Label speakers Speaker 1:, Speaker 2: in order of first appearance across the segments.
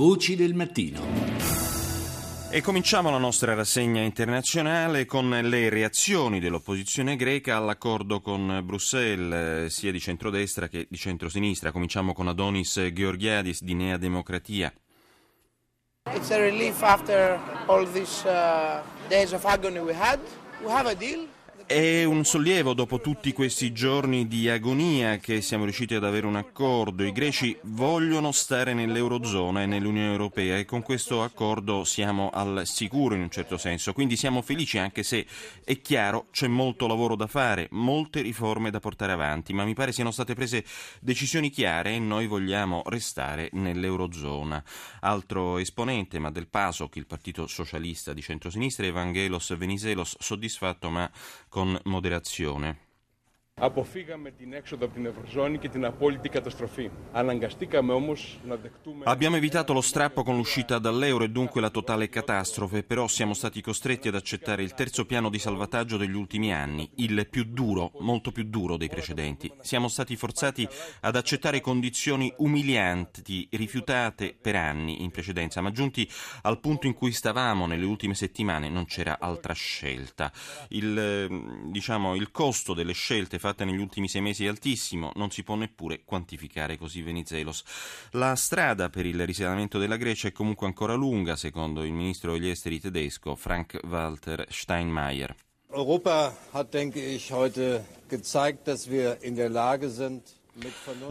Speaker 1: Voci del mattino.
Speaker 2: E cominciamo la nostra rassegna internazionale con le reazioni dell'opposizione greca all'accordo con Bruxelles, eh, sia di centrodestra che di centrosinistra. Cominciamo con Adonis Georgiadis di Nea Democratia.
Speaker 3: It's a relief after all these uh, days of agony we had. We have a deal.
Speaker 2: È un sollievo dopo tutti questi giorni di agonia che siamo riusciti ad avere un accordo. I greci vogliono stare nell'Eurozona e nell'Unione Europea e con questo accordo siamo al sicuro in un certo senso. Quindi siamo felici anche se è chiaro c'è molto lavoro da fare, molte riforme da portare avanti, ma mi pare siano state prese decisioni chiare e noi vogliamo restare nell'Eurozona. Altro esponente, ma del PASOK, il Partito Socialista di Centrosinistra, Evangelos Venizelos, soddisfatto ma con con moderazione. Abbiamo evitato lo strappo con l'uscita dall'euro e dunque la totale catastrofe, però siamo stati costretti ad accettare il terzo piano di salvataggio degli ultimi anni, il più duro, molto più duro dei precedenti. Siamo stati forzati ad accettare condizioni umilianti, rifiutate per anni in precedenza, ma giunti al punto in cui stavamo nelle ultime settimane non c'era altra scelta. Il, diciamo, il costo delle scelte fatte fatta negli ultimi sei mesi è altissimo, non si può neppure quantificare così Venizelos. La strada per il risanamento della Grecia è comunque ancora lunga, secondo il ministro degli esteri tedesco Frank-Walter Steinmeier.
Speaker 4: Europa hat, denke ich, heute gezeigt, dass wir in der Lage sind,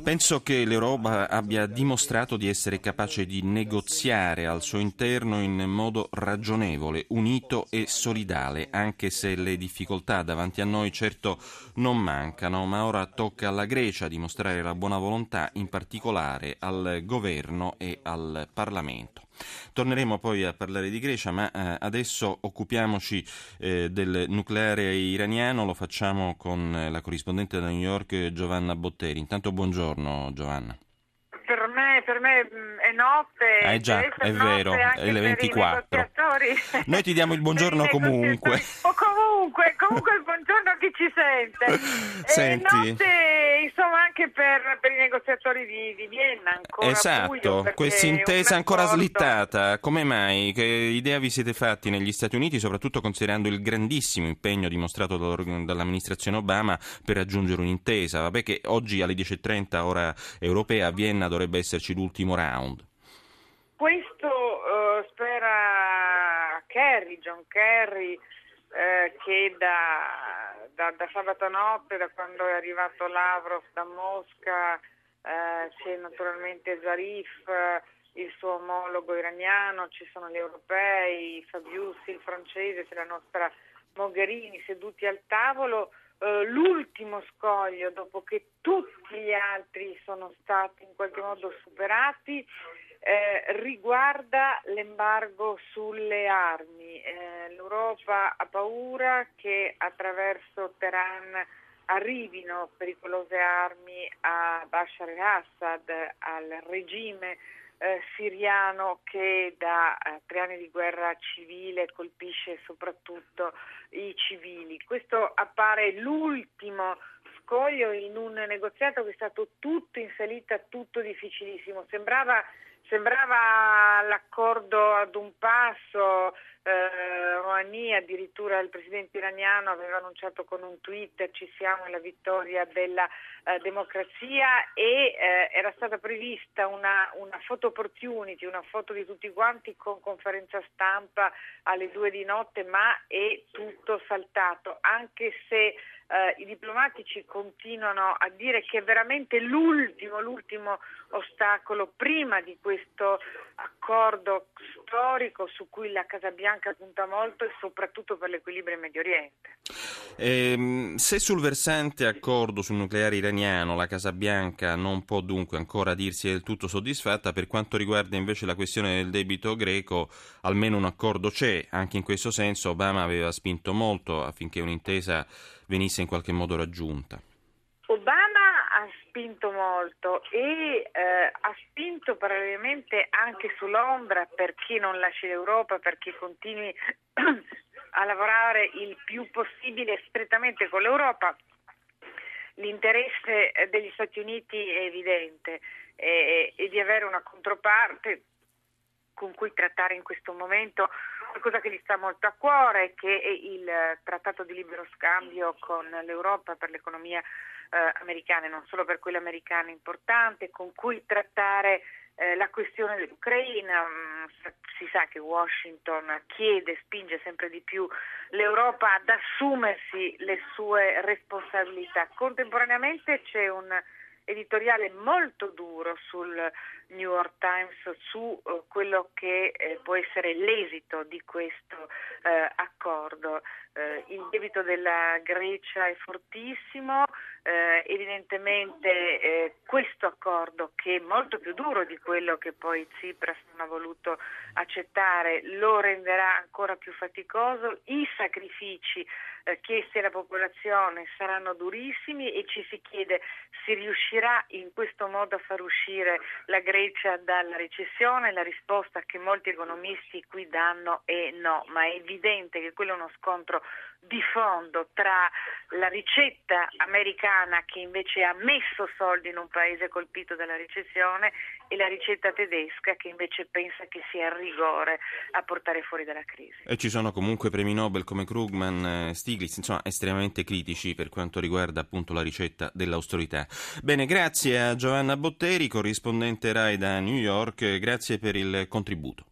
Speaker 2: Penso che l'Europa abbia dimostrato di essere capace di negoziare al suo interno in modo ragionevole, unito e solidale, anche se le difficoltà davanti a noi certo non mancano, ma ora tocca alla Grecia dimostrare la buona volontà, in particolare al governo e al Parlamento. Torneremo poi a parlare di Grecia, ma eh, adesso occupiamoci eh, del nucleare iraniano, lo facciamo con eh, la corrispondente da New York Giovanna Botteri. Intanto buongiorno Giovanna.
Speaker 5: Per me, per me mm, è notte.
Speaker 2: Eh già, è vero, è le 24. Noi ti diamo il buongiorno comunque.
Speaker 5: O comunque, comunque il buongiorno a chi ci sente.
Speaker 2: Senti.
Speaker 5: Notte, insomma, anche per, per i negoziatori di, di Vienna ancora
Speaker 2: Esatto, questa intesa ancora slittata. Come mai? Che idea vi siete fatti negli Stati Uniti, soprattutto considerando il grandissimo impegno dimostrato dall'amministrazione Obama per raggiungere un'intesa? Vabbè che oggi alle 10.30 ora europea a Vienna dovrebbe esserci l'ultimo round.
Speaker 5: Questo uh, spera Kerry, John Kerry, eh, che da, da, da, sabato notte, da quando è arrivato Lavrov da Mosca, eh, c'è naturalmente Zarif, eh, il suo omologo iraniano, ci sono gli europei, Fabiussi, il francese, c'è la nostra Mogherini seduti al tavolo. Uh, l'ultimo scoglio, dopo che tutti gli altri sono stati in qualche modo superati, eh, riguarda l'embargo sulle armi. Eh, L'Europa ha paura che attraverso Teheran arrivino pericolose armi a Bashar al-Assad, al regime eh, siriano che da eh, tre anni di guerra civile colpisce soprattutto i civili. Questo appare l'ultimo scoglio in un negoziato che è stato tutto in salita, tutto difficilissimo. Sembrava Sembrava l'accordo ad un passo, eh, Rouhani, addirittura il presidente iraniano aveva annunciato con un tweet ci siamo alla vittoria della eh, democrazia e eh, era stata prevista una, una photo opportunity, una foto di tutti quanti con conferenza stampa alle due di notte, ma è tutto saltato, anche se eh, i diplomatici continuano a dire che è veramente l'ultimo, l'ultimo ostacolo prima di questo accordo storico su cui la Casa Bianca punta molto e soprattutto per l'equilibrio in Medio Oriente.
Speaker 2: Eh, se sul versante accordo sul nucleare iraniano la Casa Bianca non può dunque ancora dirsi del tutto soddisfatta, per quanto riguarda invece la questione del debito greco, almeno un accordo c'è. Anche in questo senso Obama aveva spinto molto affinché un'intesa venisse in qualche modo raggiunta.
Speaker 5: Obama ha spinto molto e eh, ha spinto parallelamente anche su Londra perché non lasci l'Europa, perché continui a lavorare il più possibile strettamente con l'Europa. L'interesse degli Stati Uniti è evidente e, e di avere una controparte con cui trattare in questo momento qualcosa che gli sta molto a cuore, che è il trattato di libero scambio con l'Europa per l'economia eh, americana e non solo per quella americana importante, con cui trattare eh, la questione dell'Ucraina. Mm, si sa che Washington chiede, spinge sempre di più l'Europa ad assumersi le sue responsabilità. Contemporaneamente c'è un editoriale molto duro sul New York Times su uh, quello che eh, può essere l'esito di questo eh, accordo. Eh, il debito della Grecia è fortissimo, eh, evidentemente eh, questo accordo che è molto più duro di quello che poi Tsipras non ha voluto accettare lo renderà ancora più faticoso, i sacrifici eh, chiesti alla popolazione saranno durissimi e ci si chiede si riuscirà in questo modo a far uscire la Grecia dalla recessione, la risposta che molti economisti qui danno è no, ma è evidente che quello è uno scontro di fondo tra la ricetta americana che invece ha messo soldi in un paese colpito dalla recessione e la ricetta tedesca che invece pensa che sia il rigore a portare fuori dalla crisi.
Speaker 2: E ci sono comunque premi Nobel come Krugman, eh, Stiglitz, insomma estremamente critici per quanto riguarda appunto la ricetta dell'austerità. Bene, grazie a Giovanna Botteri, corrispondente RAI da New York, grazie per il contributo.